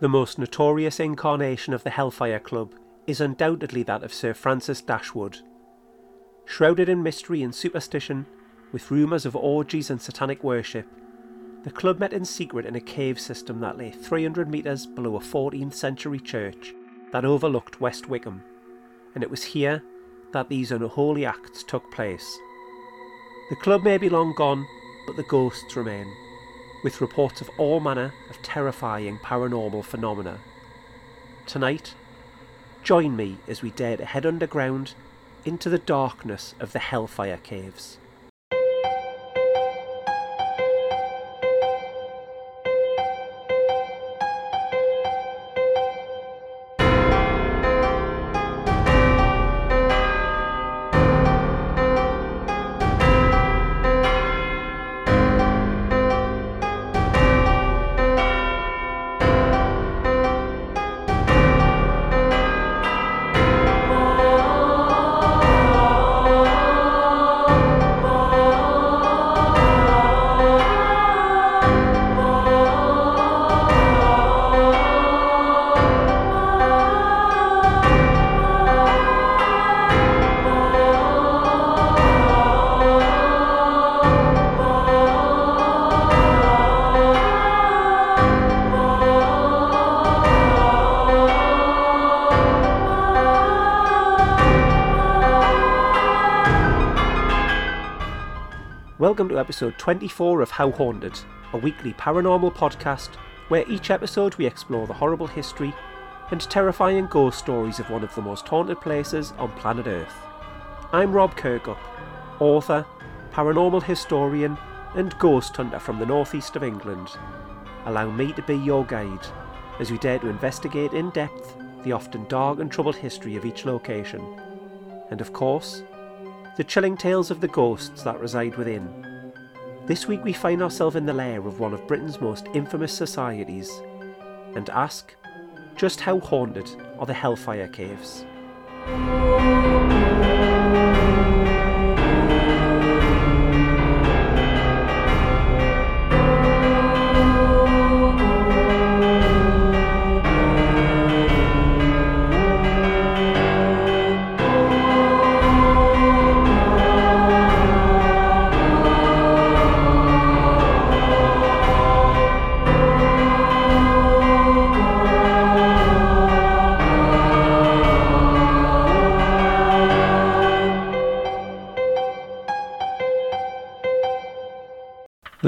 The most notorious incarnation of the Hellfire Club is undoubtedly that of Sir Francis Dashwood. Shrouded in mystery and superstition, with rumours of orgies and satanic worship, the club met in secret in a cave system that lay 300 metres below a 14th century church that overlooked West Wycombe, and it was here that these unholy acts took place. The club may be long gone, but the ghosts remain with reports of all manner of terrifying paranormal phenomena. Tonight, join me as we dare to head underground into the darkness of the Hellfire Caves. Episode 24 of How Haunted, a weekly paranormal podcast where each episode we explore the horrible history and terrifying ghost stories of one of the most haunted places on planet Earth. I'm Rob Kirkup, author, paranormal historian, and ghost hunter from the northeast of England. Allow me to be your guide as we dare to investigate in depth the often dark and troubled history of each location. And of course, the chilling tales of the ghosts that reside within. This week we find ourselves in the lair of one of Britain's most infamous societies and ask just how haunted are the Hellfire Caves?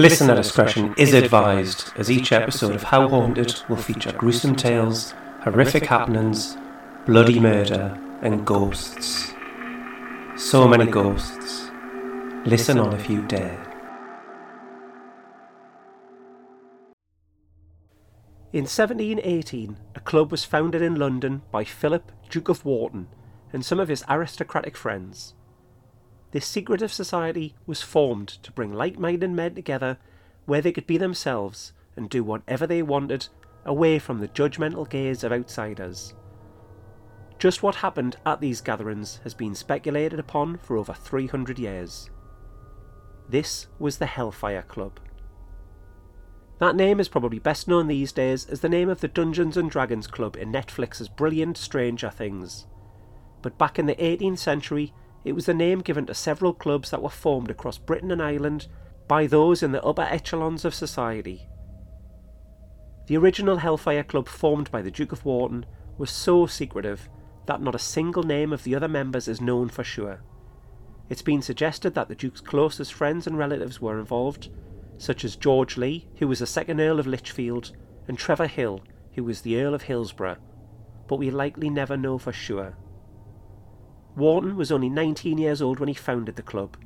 Listener discretion is advised, as each episode of How Haunted will feature gruesome tales, horrific happenings, bloody murder, and ghosts. So many ghosts. Listen on if you dare. In 1718, a club was founded in London by Philip, Duke of Wharton, and some of his aristocratic friends. This secretive society was formed to bring like minded men together where they could be themselves and do whatever they wanted away from the judgmental gaze of outsiders. Just what happened at these gatherings has been speculated upon for over 300 years. This was the Hellfire Club. That name is probably best known these days as the name of the Dungeons and Dragons Club in Netflix's brilliant Stranger Things. But back in the 18th century, it was the name given to several clubs that were formed across Britain and Ireland by those in the upper echelons of society. The original Hellfire Club formed by the Duke of Wharton was so secretive that not a single name of the other members is known for sure. It's been suggested that the Duke's closest friends and relatives were involved, such as George Lee, who was the second Earl of Lichfield, and Trevor Hill, who was the Earl of Hillsborough, but we likely never know for sure. Wharton was only 19 years old when he founded the club,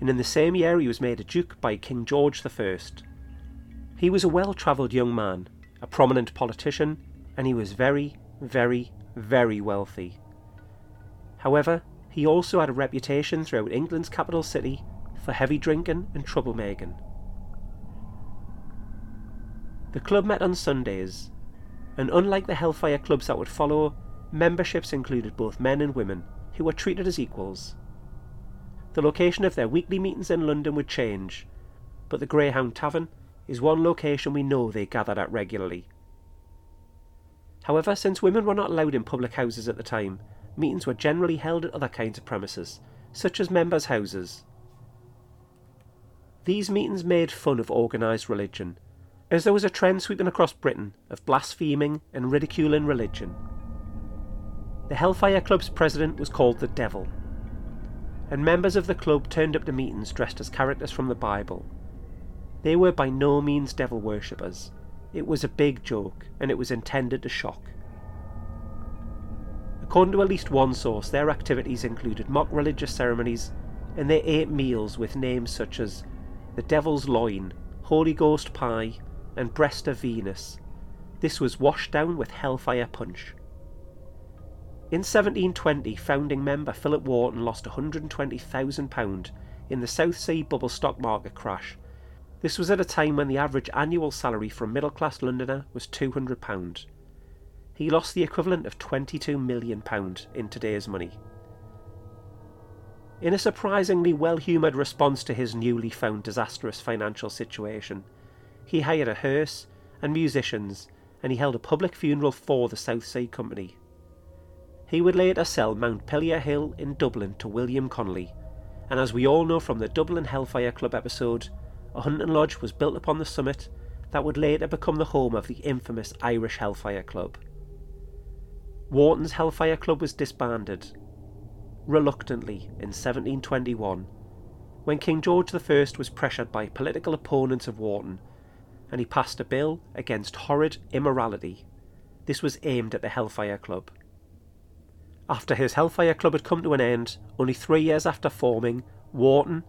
and in the same year he was made a duke by King George I. He was a well travelled young man, a prominent politician, and he was very, very, very wealthy. However, he also had a reputation throughout England's capital city for heavy drinking and troublemaking. The club met on Sundays, and unlike the Hellfire clubs that would follow, memberships included both men and women who were treated as equals. The location of their weekly meetings in London would change, but the Greyhound Tavern is one location we know they gathered at regularly. However, since women were not allowed in public houses at the time, meetings were generally held at other kinds of premises, such as members' houses. These meetings made fun of organised religion, as there was a trend sweeping across Britain of blaspheming and ridiculing religion. The Hellfire Club's president was called the Devil, and members of the club turned up to meetings dressed as characters from the Bible. They were by no means devil worshippers. It was a big joke, and it was intended to shock. According to at least one source, their activities included mock religious ceremonies, and they ate meals with names such as the Devil's Loin, Holy Ghost Pie, and Breast of Venus. This was washed down with hellfire punch. In 1720, founding member Philip Wharton lost £120,000 in the South Sea bubble stock market crash. This was at a time when the average annual salary for a middle class Londoner was £200. He lost the equivalent of £22 million in today's money. In a surprisingly well humoured response to his newly found disastrous financial situation, he hired a hearse and musicians and he held a public funeral for the South Sea Company. He would later sell Mount Montpelier Hill in Dublin to William Connolly, and as we all know from the Dublin Hellfire Club episode, a hunting lodge was built upon the summit that would later become the home of the infamous Irish Hellfire Club. Wharton's Hellfire Club was disbanded, reluctantly, in 1721, when King George I was pressured by political opponents of Wharton, and he passed a bill against horrid immorality. This was aimed at the Hellfire Club. After his Hellfire Club had come to an end, only three years after forming, Wharton,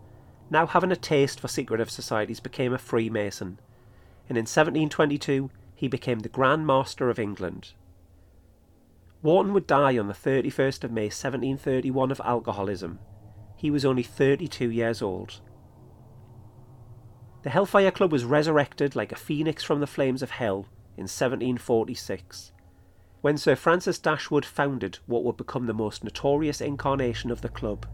now having a taste for secretive societies, became a Freemason, and in 1722 he became the Grand Master of England. Wharton would die on the 31st of May 1731 of alcoholism. He was only 32 years old. The Hellfire Club was resurrected like a phoenix from the flames of hell in 1746 when Sir Francis Dashwood founded what would become the most notorious incarnation of the club.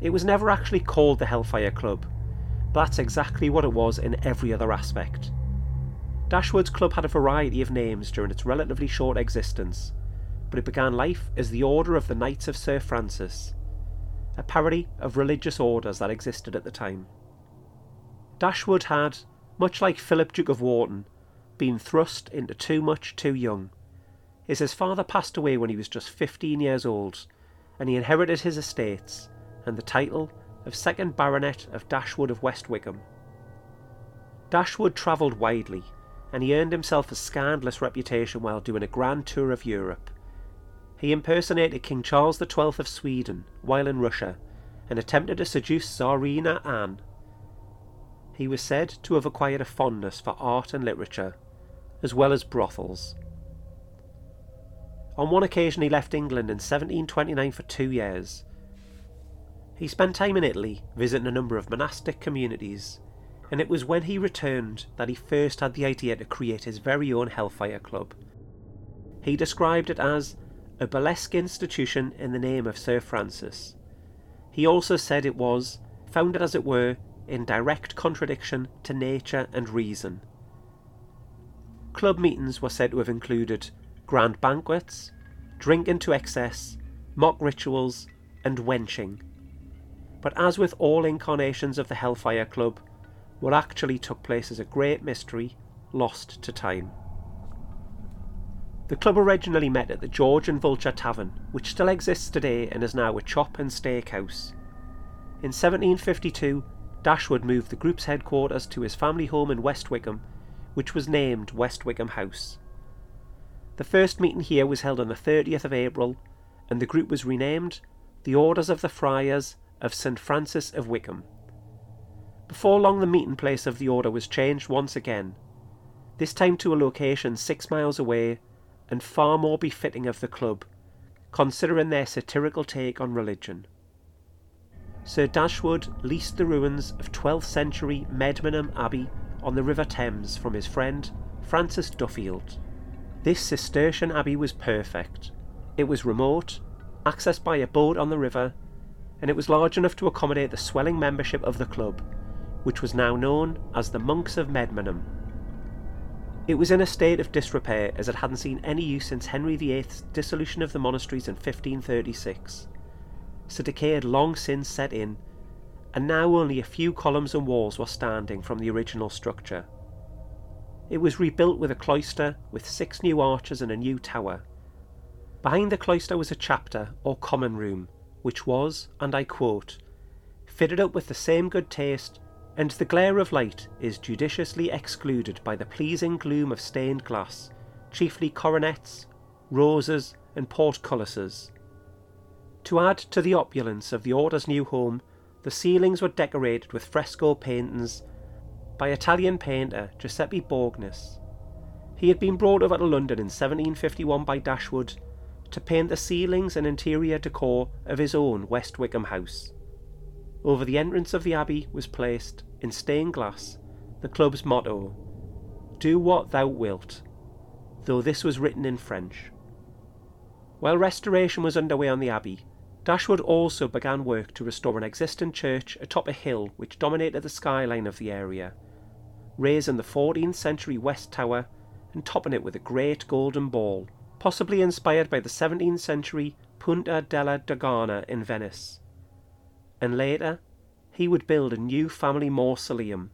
It was never actually called the Hellfire Club, but that's exactly what it was in every other aspect. Dashwood's club had a variety of names during its relatively short existence, but it began life as the Order of the Knights of Sir Francis, a parody of religious orders that existed at the time. Dashwood had, much like Philip Duke of Wharton, been thrust into too much too young is his father passed away when he was just 15 years old, and he inherited his estates and the title of second baronet of Dashwood of West Wycombe. Dashwood travelled widely, and he earned himself a scandalous reputation while doing a grand tour of Europe. He impersonated King Charles XII of Sweden while in Russia and attempted to seduce Tsarina Anne. He was said to have acquired a fondness for art and literature, as well as brothels. On one occasion, he left England in 1729 for two years. He spent time in Italy, visiting a number of monastic communities, and it was when he returned that he first had the idea to create his very own Hellfire Club. He described it as a burlesque institution in the name of Sir Francis. He also said it was, founded as it were, in direct contradiction to nature and reason. Club meetings were said to have included grand banquets, drinking to excess, mock rituals, and wenching. But as with all incarnations of the Hellfire Club, what actually took place is a great mystery lost to time. The club originally met at the George and Vulture Tavern, which still exists today and is now a chop and steak house. In 1752, Dashwood moved the group's headquarters to his family home in West Wycombe, which was named West Wycombe House. The first meeting here was held on the 30th of April, and the group was renamed the Orders of the Friars of St Francis of Wycombe. Before long, the meeting place of the order was changed once again, this time to a location six miles away and far more befitting of the club, considering their satirical take on religion. Sir Dashwood leased the ruins of 12th century Medmenham Abbey on the River Thames from his friend Francis Duffield. This Cistercian abbey was perfect. It was remote, accessed by a boat on the river, and it was large enough to accommodate the swelling membership of the club, which was now known as the Monks of Medmenham. It was in a state of disrepair as it hadn't seen any use since Henry VIII's dissolution of the monasteries in 1536. So decay had long since set in, and now only a few columns and walls were standing from the original structure. It was rebuilt with a cloister with six new arches and a new tower. Behind the cloister was a chapter or common room, which was, and I quote, fitted up with the same good taste, and the glare of light is judiciously excluded by the pleasing gloom of stained glass, chiefly coronets, roses, and portcullises. To add to the opulence of the order's new home, the ceilings were decorated with fresco paintings by Italian painter Giuseppe Borgnis. He had been brought over to London in 1751 by Dashwood to paint the ceilings and interior decor of his own West Wycombe house. Over the entrance of the abbey was placed, in stained glass, the club's motto Do what thou wilt, though this was written in French. While restoration was underway on the abbey, Dashwood also began work to restore an existing church atop a hill which dominated the skyline of the area, raising the 14th century west tower and topping it with a great golden ball, possibly inspired by the 17th century Punta della Dogana in Venice and later he would build a new family mausoleum.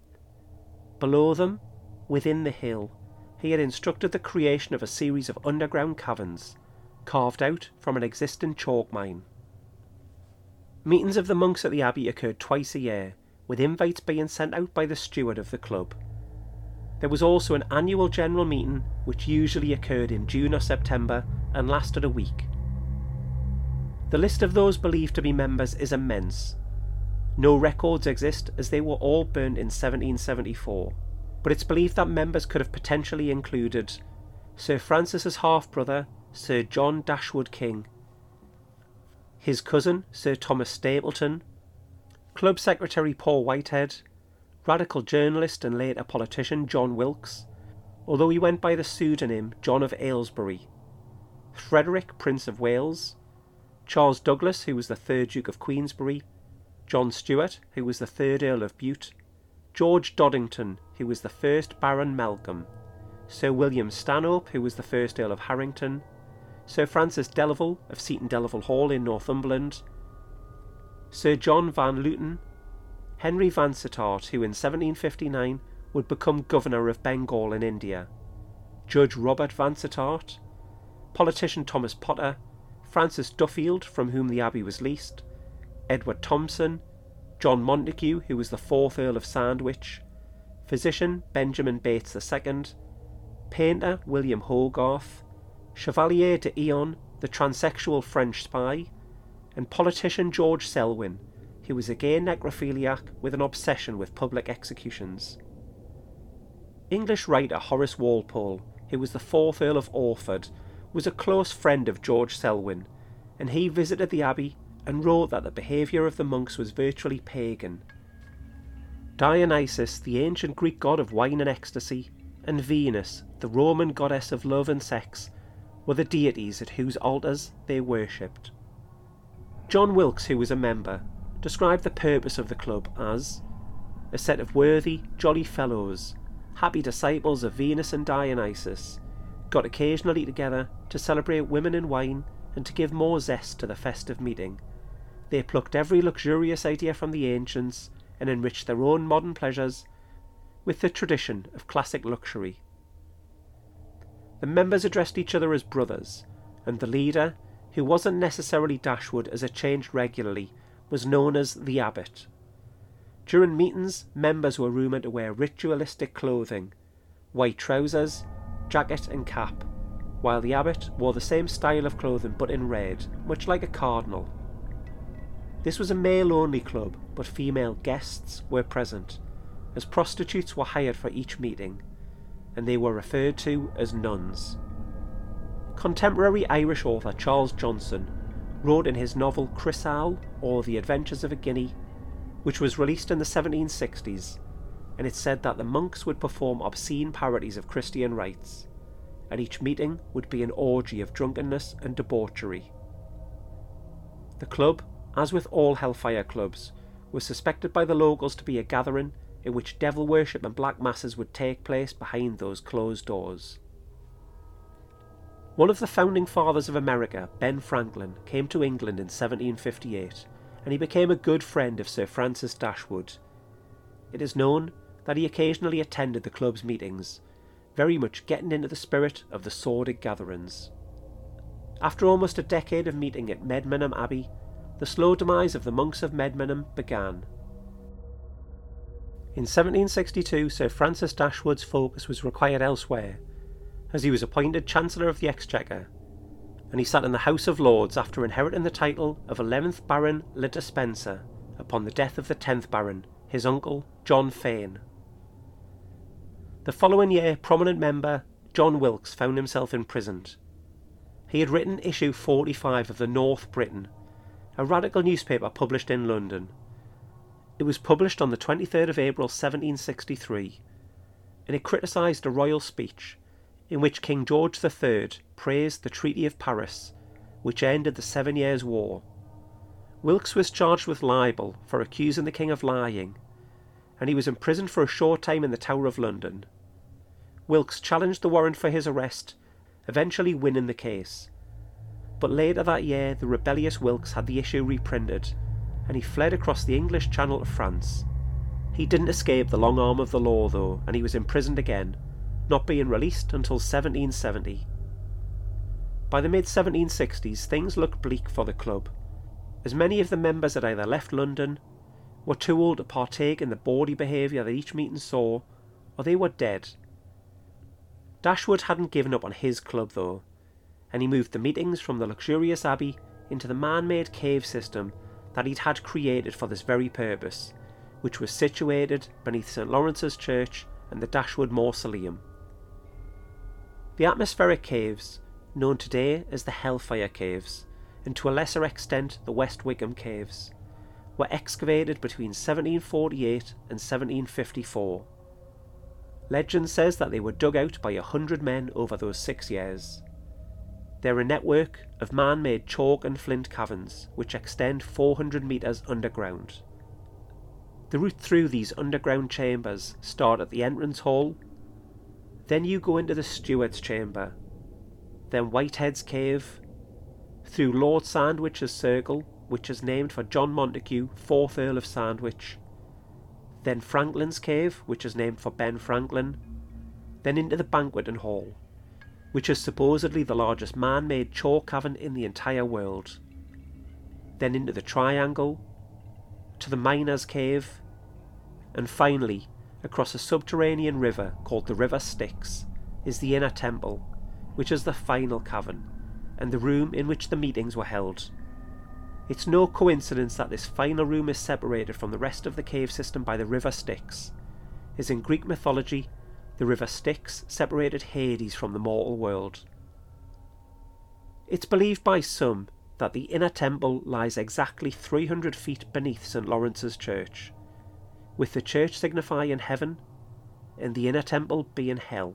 Below them, within the hill, he had instructed the creation of a series of underground caverns, carved out from an existing chalk mine. Meetings of the monks at the abbey occurred twice a year, with invites being sent out by the steward of the club. There was also an annual general meeting, which usually occurred in June or September and lasted a week. The list of those believed to be members is immense. No records exist as they were all burned in 1774, but it's believed that members could have potentially included Sir Francis's half brother, Sir John Dashwood King, his cousin, Sir Thomas Stapleton, Club Secretary Paul Whitehead, radical journalist and later politician John Wilkes, although he went by the pseudonym John of Aylesbury, Frederick, Prince of Wales, Charles Douglas, who was the third Duke of Queensberry, John Stuart, who was the third Earl of Bute, George Dodington, who was the first Baron Melcombe, Sir William Stanhope, who was the first Earl of Harrington, Sir Francis Delaval of Seaton Delaval Hall in Northumberland, Sir John Van Luton, Henry Vansittart, who in 1759 would become Governor of Bengal in India, Judge Robert Vansittart, politician Thomas Potter, Francis Duffield, from whom the abbey was leased, Edward Thompson, John Montagu, who was the fourth Earl of Sandwich, physician Benjamin Bates II, painter William Hogarth, Chevalier d'Eon, the transsexual French spy, and politician George Selwyn, who was a gay necrophiliac with an obsession with public executions. English writer Horace Walpole, who was the fourth Earl of Orford, was a close friend of George Selwyn, and he visited the abbey and wrote that the behaviour of the monks was virtually pagan. Dionysus, the ancient Greek god of wine and ecstasy, and Venus, the Roman goddess of love and sex, were the deities at whose altars they worshipped. John Wilkes, who was a member, described the purpose of the club as a set of worthy, jolly fellows, happy disciples of Venus and Dionysus, got occasionally together to celebrate women and wine and to give more zest to the festive meeting. They plucked every luxurious idea from the ancients and enriched their own modern pleasures with the tradition of classic luxury. The members addressed each other as brothers, and the leader, who wasn't necessarily Dashwood as it changed regularly, was known as the abbot. During meetings, members were rumoured to wear ritualistic clothing white trousers, jacket, and cap, while the abbot wore the same style of clothing but in red, much like a cardinal. This was a male only club, but female guests were present, as prostitutes were hired for each meeting, and they were referred to as nuns. Contemporary Irish author Charles Johnson wrote in his novel Chrysal, or The Adventures of a Guinea, which was released in the 1760s, and it said that the monks would perform obscene parodies of Christian rites, and each meeting would be an orgy of drunkenness and debauchery. The club, as with all Hellfire clubs, was suspected by the locals to be a gathering in which devil worship and black masses would take place behind those closed doors. One of the founding fathers of America, Ben Franklin, came to England in 1758 and he became a good friend of Sir Francis Dashwood. It is known that he occasionally attended the club's meetings, very much getting into the spirit of the sordid gatherings. After almost a decade of meeting at Medmenham Abbey, the slow demise of the monks of Medmenham began. In 1762, Sir Francis Dashwood's focus was required elsewhere, as he was appointed Chancellor of the Exchequer, and he sat in the House of Lords after inheriting the title of 11th Baron Le upon the death of the 10th Baron, his uncle, John Fane. The following year, prominent member John Wilkes found himself imprisoned. He had written issue 45 of the North Briton, a radical newspaper published in London. It was published on the 23rd of April 1763, and it criticised a royal speech in which King George III praised the Treaty of Paris, which ended the Seven Years' War. Wilkes was charged with libel for accusing the king of lying and he was imprisoned for a short time in the Tower of London. Wilkes challenged the warrant for his arrest, eventually winning the case. But later that year, the rebellious Wilkes had the issue reprinted, and he fled across the English Channel to France. He didn't escape the long arm of the law, though, and he was imprisoned again, not being released until 1770. By the mid 1760s, things looked bleak for the club, as many of the members had either left London were too old to partake in the bawdy behaviour that each meeting saw, or they were dead. Dashwood hadn't given up on his club though, and he moved the meetings from the luxurious abbey into the man made cave system that he'd had created for this very purpose, which was situated beneath St Lawrence's Church and the Dashwood Mausoleum. The atmospheric caves, known today as the Hellfire Caves, and to a lesser extent the West Wycombe Caves, were excavated between 1748 and 1754. Legend says that they were dug out by a hundred men over those six years. They're a network of man made chalk and flint caverns which extend 400 metres underground. The route through these underground chambers start at the entrance hall, then you go into the steward's chamber, then Whitehead's cave, through Lord Sandwich's circle, which is named for John Montagu, 4th Earl of Sandwich. Then Franklin's Cave, which is named for Ben Franklin. Then into the banqueting hall, which is supposedly the largest man made chalk cavern in the entire world. Then into the Triangle, to the Miner's Cave, and finally, across a subterranean river called the River Styx, is the Inner Temple, which is the final cavern, and the room in which the meetings were held. It's no coincidence that this final room is separated from the rest of the cave system by the river Styx, as in Greek mythology, the river Styx separated Hades from the mortal world. It's believed by some that the inner temple lies exactly 300 feet beneath St Lawrence's Church, with the church signifying heaven and the inner temple being hell.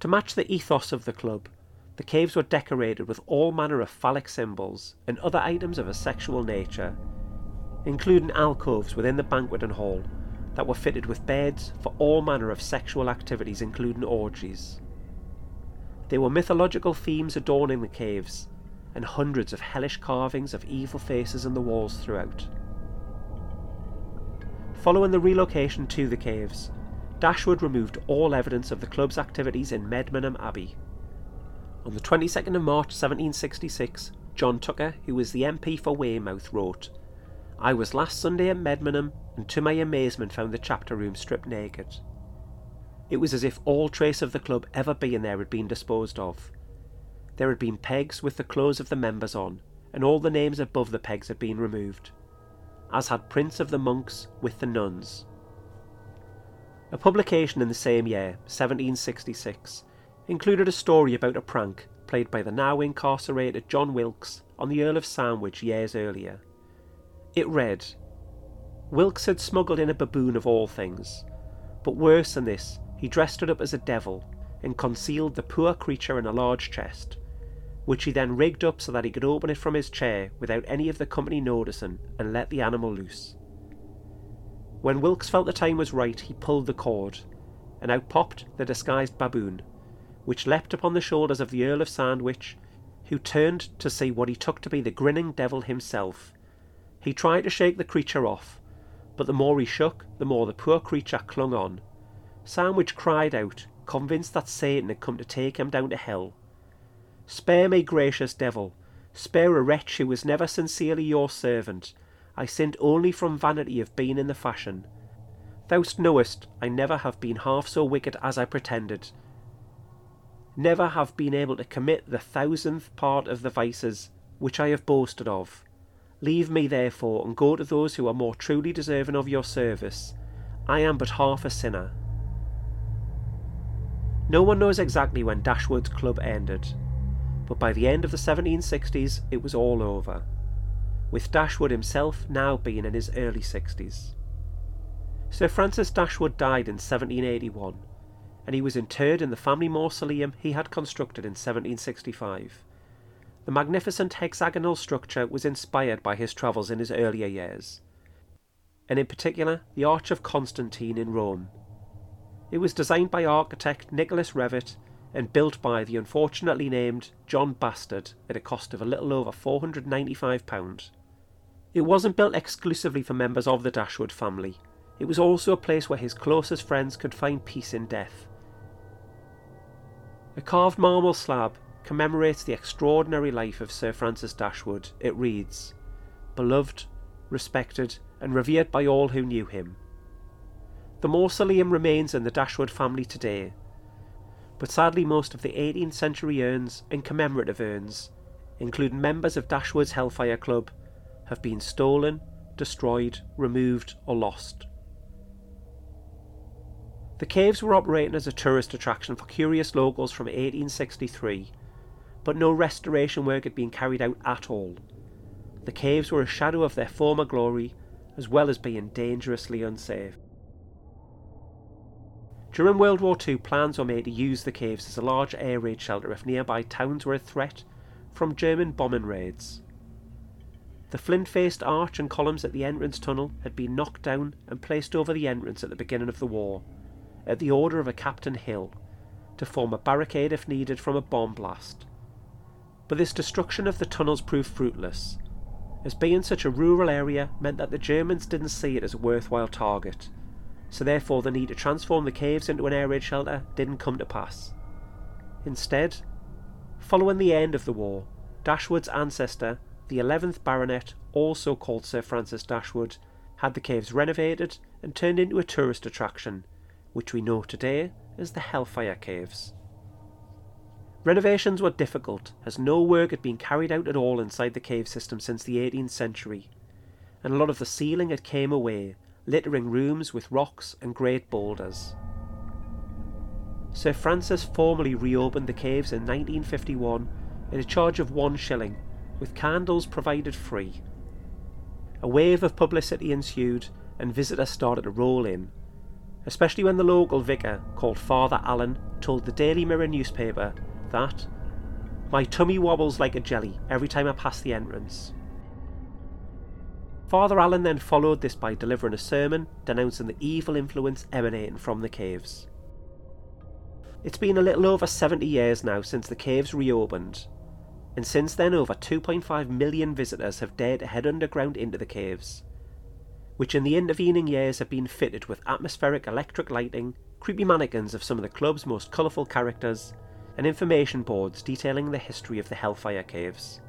To match the ethos of the club, the caves were decorated with all manner of phallic symbols and other items of a sexual nature, including alcoves within the banqueting hall that were fitted with beds for all manner of sexual activities, including orgies. There were mythological themes adorning the caves, and hundreds of hellish carvings of evil faces in the walls throughout. Following the relocation to the caves, Dashwood removed all evidence of the club's activities in Medmenham Abbey on the 22nd of March 1766, John Tucker, who was the MP for Weymouth, wrote, I was last Sunday at Medmenham and to my amazement found the chapter room stripped naked. It was as if all trace of the club ever being there had been disposed of. There had been pegs with the clothes of the members on, and all the names above the pegs had been removed, as had prints of the monks with the nuns. A publication in the same year, 1766, included a story about a prank played by the now incarcerated John Wilkes on the Earl of Sandwich years earlier. It read Wilkes had smuggled in a baboon of all things, but worse than this, he dressed it up as a devil and concealed the poor creature in a large chest, which he then rigged up so that he could open it from his chair without any of the company noticing and let the animal loose. When Wilkes felt the time was right, he pulled the cord, and out popped the disguised baboon, which leapt upon the shoulders of the Earl of Sandwich, who turned to see what he took to be the grinning devil himself. He tried to shake the creature off, but the more he shook, the more the poor creature clung on. Sandwich cried out, convinced that Satan had come to take him down to hell. Spare me, gracious devil, spare a wretch who was never sincerely your servant. I sinned only from vanity of being in the fashion. Thou knowest I never have been half so wicked as I pretended. Never have been able to commit the thousandth part of the vices which I have boasted of. Leave me, therefore, and go to those who are more truly deserving of your service. I am but half a sinner. No one knows exactly when Dashwood's club ended, but by the end of the 1760s it was all over, with Dashwood himself now being in his early 60s. Sir Francis Dashwood died in 1781, and he was interred in the family mausoleum he had constructed in 1765. The magnificent hexagonal structure was inspired by his travels in his earlier years, and in particular the Arch of Constantine in Rome, it was designed by architect Nicholas Revett and built by the unfortunately named John Bastard at a cost of a little over £495. It wasn't built exclusively for members of the Dashwood family, it was also a place where his closest friends could find peace in death. A carved marble slab commemorates the extraordinary life of Sir Francis Dashwood. It reads, Beloved, respected, and revered by all who knew him. The mausoleum remains in the Dashwood family today, but sadly most of the 18th century urns and commemorative urns, including members of Dashwood's Hellfire Club, have been stolen, destroyed, removed, or lost. The caves were operating as a tourist attraction for curious locals from 1863, but no restoration work had been carried out at all. The caves were a shadow of their former glory, as well as being dangerously unsafe. During World War II, plans were made to use the caves as a large air raid shelter if nearby towns were a threat from German bombing raids. The flint faced arch and columns at the entrance tunnel had been knocked down and placed over the entrance at the beginning of the war, at the order of a Captain Hill, to form a barricade if needed from a bomb blast. But this destruction of the tunnels proved fruitless, as being such a rural area meant that the Germans didn't see it as a worthwhile target so therefore the need to transform the caves into an air raid shelter didn't come to pass. Instead, following the end of the war, Dashwood's ancestor, the 11th Baronet, also called Sir Francis Dashwood, had the caves renovated and turned into a tourist attraction, which we know today as the Hellfire Caves. Renovations were difficult, as no work had been carried out at all inside the cave system since the 18th century, and a lot of the ceiling had came away littering rooms with rocks and great boulders. Sir Francis formally reopened the caves in 1951 at a charge of one shilling, with candles provided free. A wave of publicity ensued, and visitors started to roll in, especially when the local vicar, called Father Allen, told the Daily Mirror newspaper that my tummy wobbles like a jelly every time I pass the entrance. Father Allen then followed this by delivering a sermon denouncing the evil influence emanating from the caves. It's been a little over 70 years now since the caves reopened, and since then over 2.5 million visitors have dared to head underground into the caves, which in the intervening years have been fitted with atmospheric electric lighting, creepy mannequins of some of the club's most colourful characters, and information boards detailing the history of the Hellfire Caves.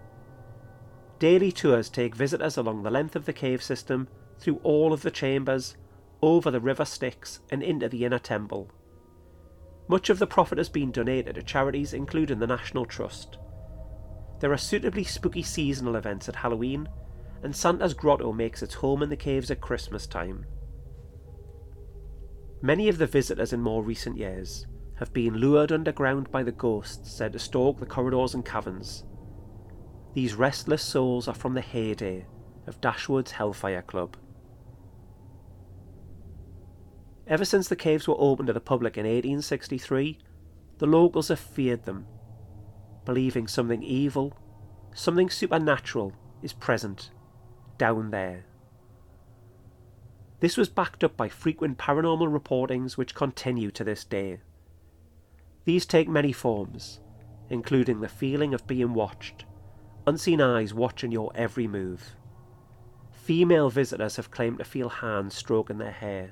Daily tours take visitors along the length of the cave system, through all of the chambers, over the River Styx, and into the inner temple. Much of the profit has been donated to charities including the National Trust. There are suitably spooky seasonal events at Halloween, and Santa's Grotto makes its home in the caves at Christmas time. Many of the visitors in more recent years have been lured underground by the ghosts said to stalk the corridors and caverns, these restless souls are from the heyday of Dashwood's Hellfire Club. Ever since the caves were opened to the public in 1863, the locals have feared them, believing something evil, something supernatural is present down there. This was backed up by frequent paranormal reportings which continue to this day. These take many forms, including the feeling of being watched, unseen eyes watching your every move. Female visitors have claimed to feel hands stroking their hair.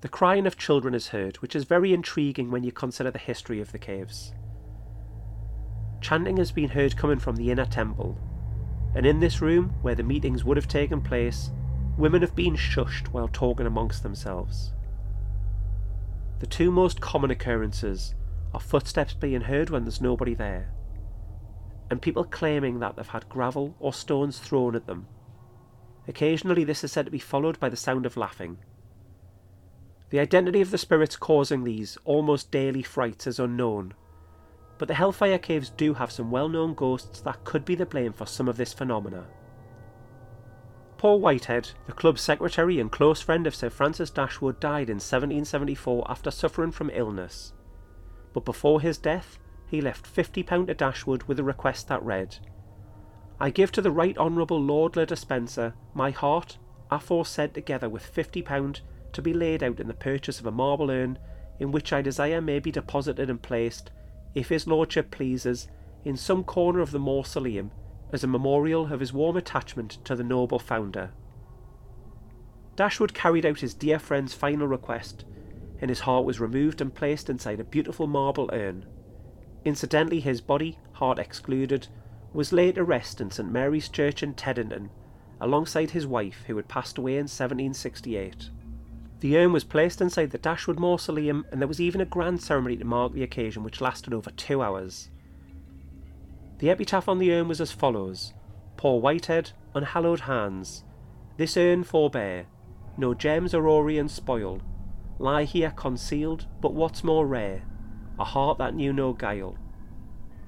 The crying of children is heard, which is very intriguing when you consider the history of the caves. Chanting has been heard coming from the inner temple, and in this room, where the meetings would have taken place, women have been shushed while talking amongst themselves. The two most common occurrences are footsteps being heard when there's nobody there, and people claiming that they've had gravel or stones thrown at them. Occasionally, this is said to be followed by the sound of laughing. The identity of the spirits causing these almost daily frights is unknown, but the Hellfire Caves do have some well known ghosts that could be the blame for some of this phenomena. Paul Whitehead, the club's secretary and close friend of Sir Francis Dashwood, died in 1774 after suffering from illness. But before his death, he left £50 to Dashwood with a request that read I give to the Right Honourable Lord Le Despencer my heart, aforesaid together with £50 to be laid out in the purchase of a marble urn in which I desire may be deposited and placed, if his lordship pleases, in some corner of the mausoleum as a memorial of his warm attachment to the noble founder. Dashwood carried out his dear friend's final request, and his heart was removed and placed inside a beautiful marble urn. Incidentally, his body, heart excluded, was laid to rest in St Mary's Church in Teddington, alongside his wife, who had passed away in 1768. The urn was placed inside the Dashwood Mausoleum, and there was even a grand ceremony to mark the occasion, which lasted over two hours. The epitaph on the urn was as follows Poor Whitehead, unhallowed hands, this urn forbear, no gems or orient spoil, lie here concealed, but what's more rare, a heart that knew no guile.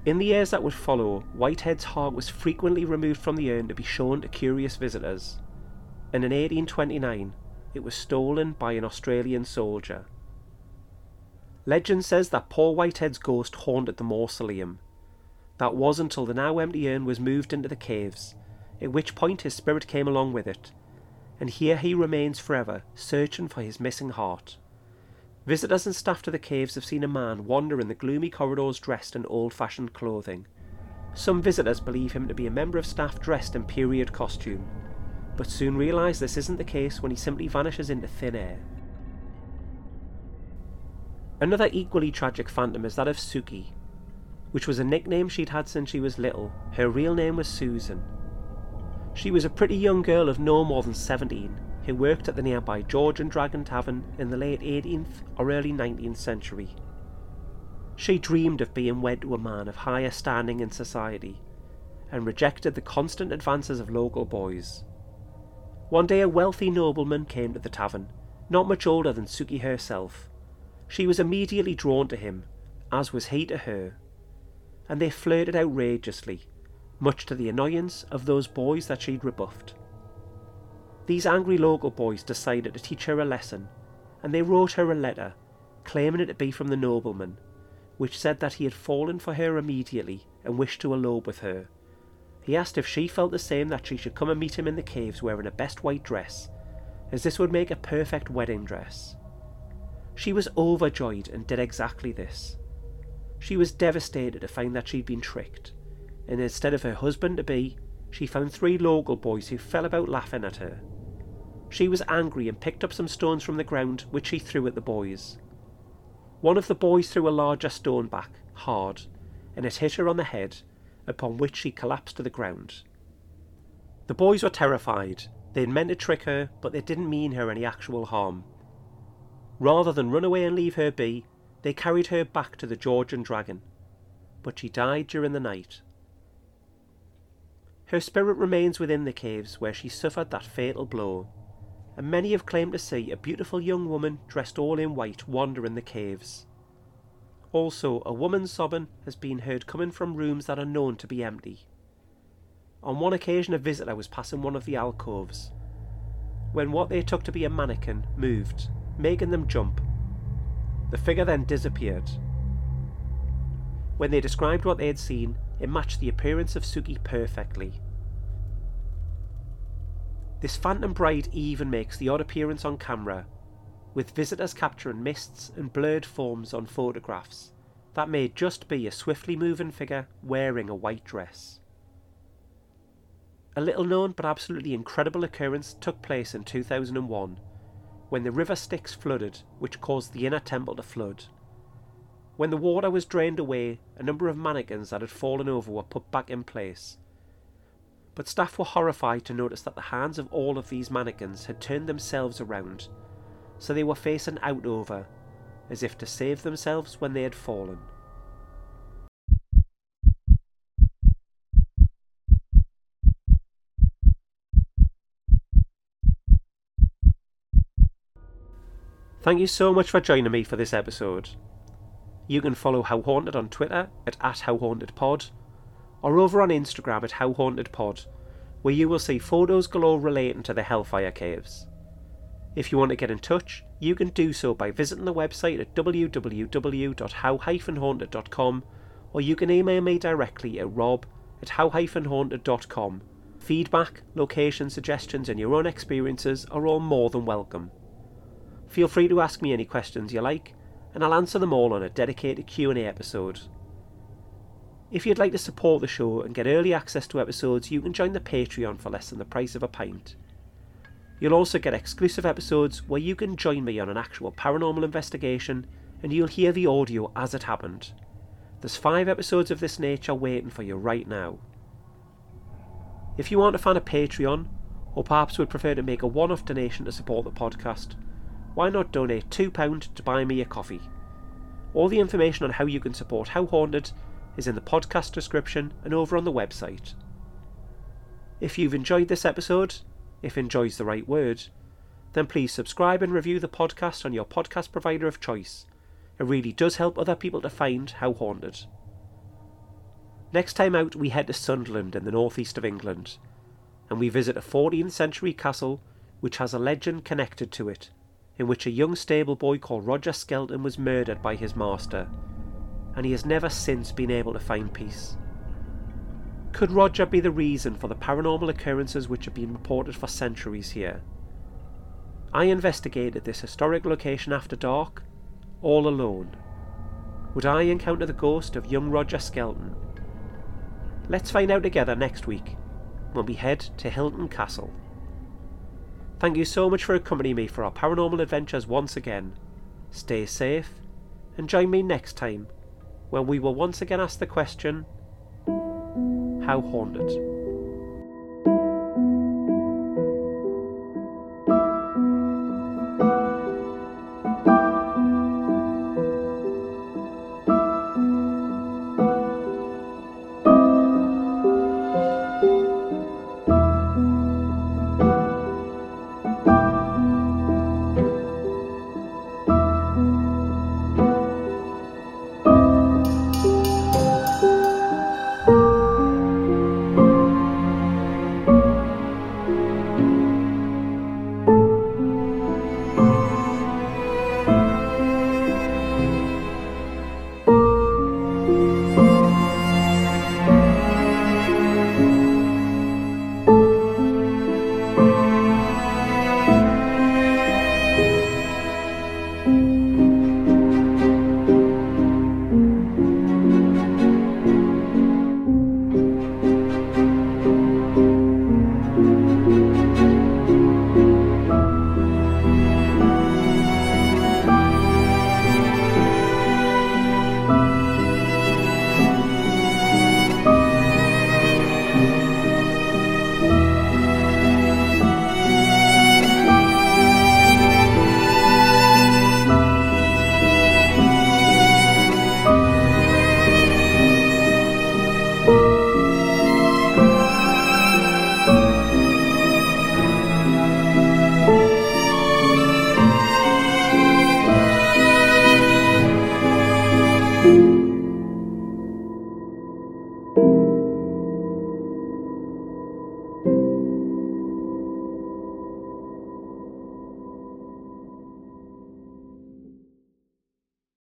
In the years that would follow, Whitehead's heart was frequently removed from the urn to be shown to curious visitors, and in 1829 it was stolen by an Australian soldier. Legend says that poor Whitehead's ghost haunted the mausoleum, that was until the now empty urn was moved into the caves, at which point his spirit came along with it, and here he remains forever, searching for his missing heart. Visitors and staff to the caves have seen a man wander in the gloomy corridors dressed in old fashioned clothing. Some visitors believe him to be a member of staff dressed in period costume, but soon realise this isn't the case when he simply vanishes into thin air. Another equally tragic phantom is that of Suki, which was a nickname she'd had since she was little. Her real name was Susan. She was a pretty young girl of no more than 17 who worked at the nearby George and Dragon Tavern in the late 18th or early 19th century. She dreamed of being wed to a man of higher standing in society and rejected the constant advances of local boys. One day a wealthy nobleman came to the tavern, not much older than Suki herself. She was immediately drawn to him, as was he to her, and they flirted outrageously, much to the annoyance of those boys that she'd rebuffed. These angry local boys decided to teach her a lesson, and they wrote her a letter, claiming it to be from the nobleman, which said that he had fallen for her immediately and wished to elope with her. He asked if she felt the same that she should come and meet him in the caves wearing a best white dress, as this would make a perfect wedding dress. She was overjoyed and did exactly this. She was devastated to find that she'd been tricked, and instead of her husband to be, she found three local boys who fell about laughing at her. She was angry and picked up some stones from the ground, which she threw at the boys. One of the boys threw a larger stone back, hard, and it hit her on the head, upon which she collapsed to the ground. The boys were terrified. They had meant to trick her, but they didn't mean her any actual harm. Rather than run away and leave her be, they carried her back to the George and Dragon, but she died during the night. Her spirit remains within the caves where she suffered that fatal blow, and many have claimed to see a beautiful young woman dressed all in white wander in the caves. Also, a woman sobbing has been heard coming from rooms that are known to be empty. On one occasion, a visitor was passing one of the alcoves when what they took to be a mannequin moved, making them jump the figure then disappeared. When they described what they had seen, it matched the appearance of Suki perfectly. This phantom bride even makes the odd appearance on camera, with visitors capturing mists and blurred forms on photographs that may just be a swiftly moving figure wearing a white dress. A little known but absolutely incredible occurrence took place in 2001 when the river Styx flooded, which caused the inner temple to flood. When the water was drained away, a number of mannequins that had fallen over were put back in place. But staff were horrified to notice that the hands of all of these mannequins had turned themselves around, so they were facing out over, as if to save themselves when they had fallen. Thank you so much for joining me for this episode. You can follow How Haunted on Twitter at, at HowHauntedPod or over on Instagram at HowHauntedPod, where you will see photos galore relating to the Hellfire Caves. If you want to get in touch, you can do so by visiting the website at www.how-haunted.com or you can email me directly at rob at how-haunted.com. Feedback, location suggestions and your own experiences are all more than welcome. Feel free to ask me any questions you like, and I'll answer them all on a dedicated Q&A episode. If you'd like to support the show and get early access to episodes, you can join the Patreon for less than the price of a pint. You'll also get exclusive episodes where you can join me on an actual paranormal investigation and you'll hear the audio as it happened. There's five episodes of this nature waiting for you right now. If you aren't a fan of Patreon, or perhaps would prefer to make a one off donation to support the podcast, why not donate £2 to buy me a coffee? All the information on how you can support How Haunted is in the podcast description and over on the website. If you've enjoyed this episode, if enjoy's the right word, then please subscribe and review the podcast on your podcast provider of choice. It really does help other people to find How Haunted. Next time out, we head to Sunderland in the northeast of England, and we visit a 14th century castle which has a legend connected to it in which a young stable boy called Roger Skelton was murdered by his master, and he has never since been able to find peace. Could Roger be the reason for the paranormal occurrences which have been reported for centuries here? I investigated this historic location after dark, all alone. Would I encounter the ghost of young Roger Skelton? Let's find out together next week when we head to Hilton Castle. Thank you so much for accompanying me for our paranormal adventures once again. Stay safe and join me next time when we will once again ask the question How haunted?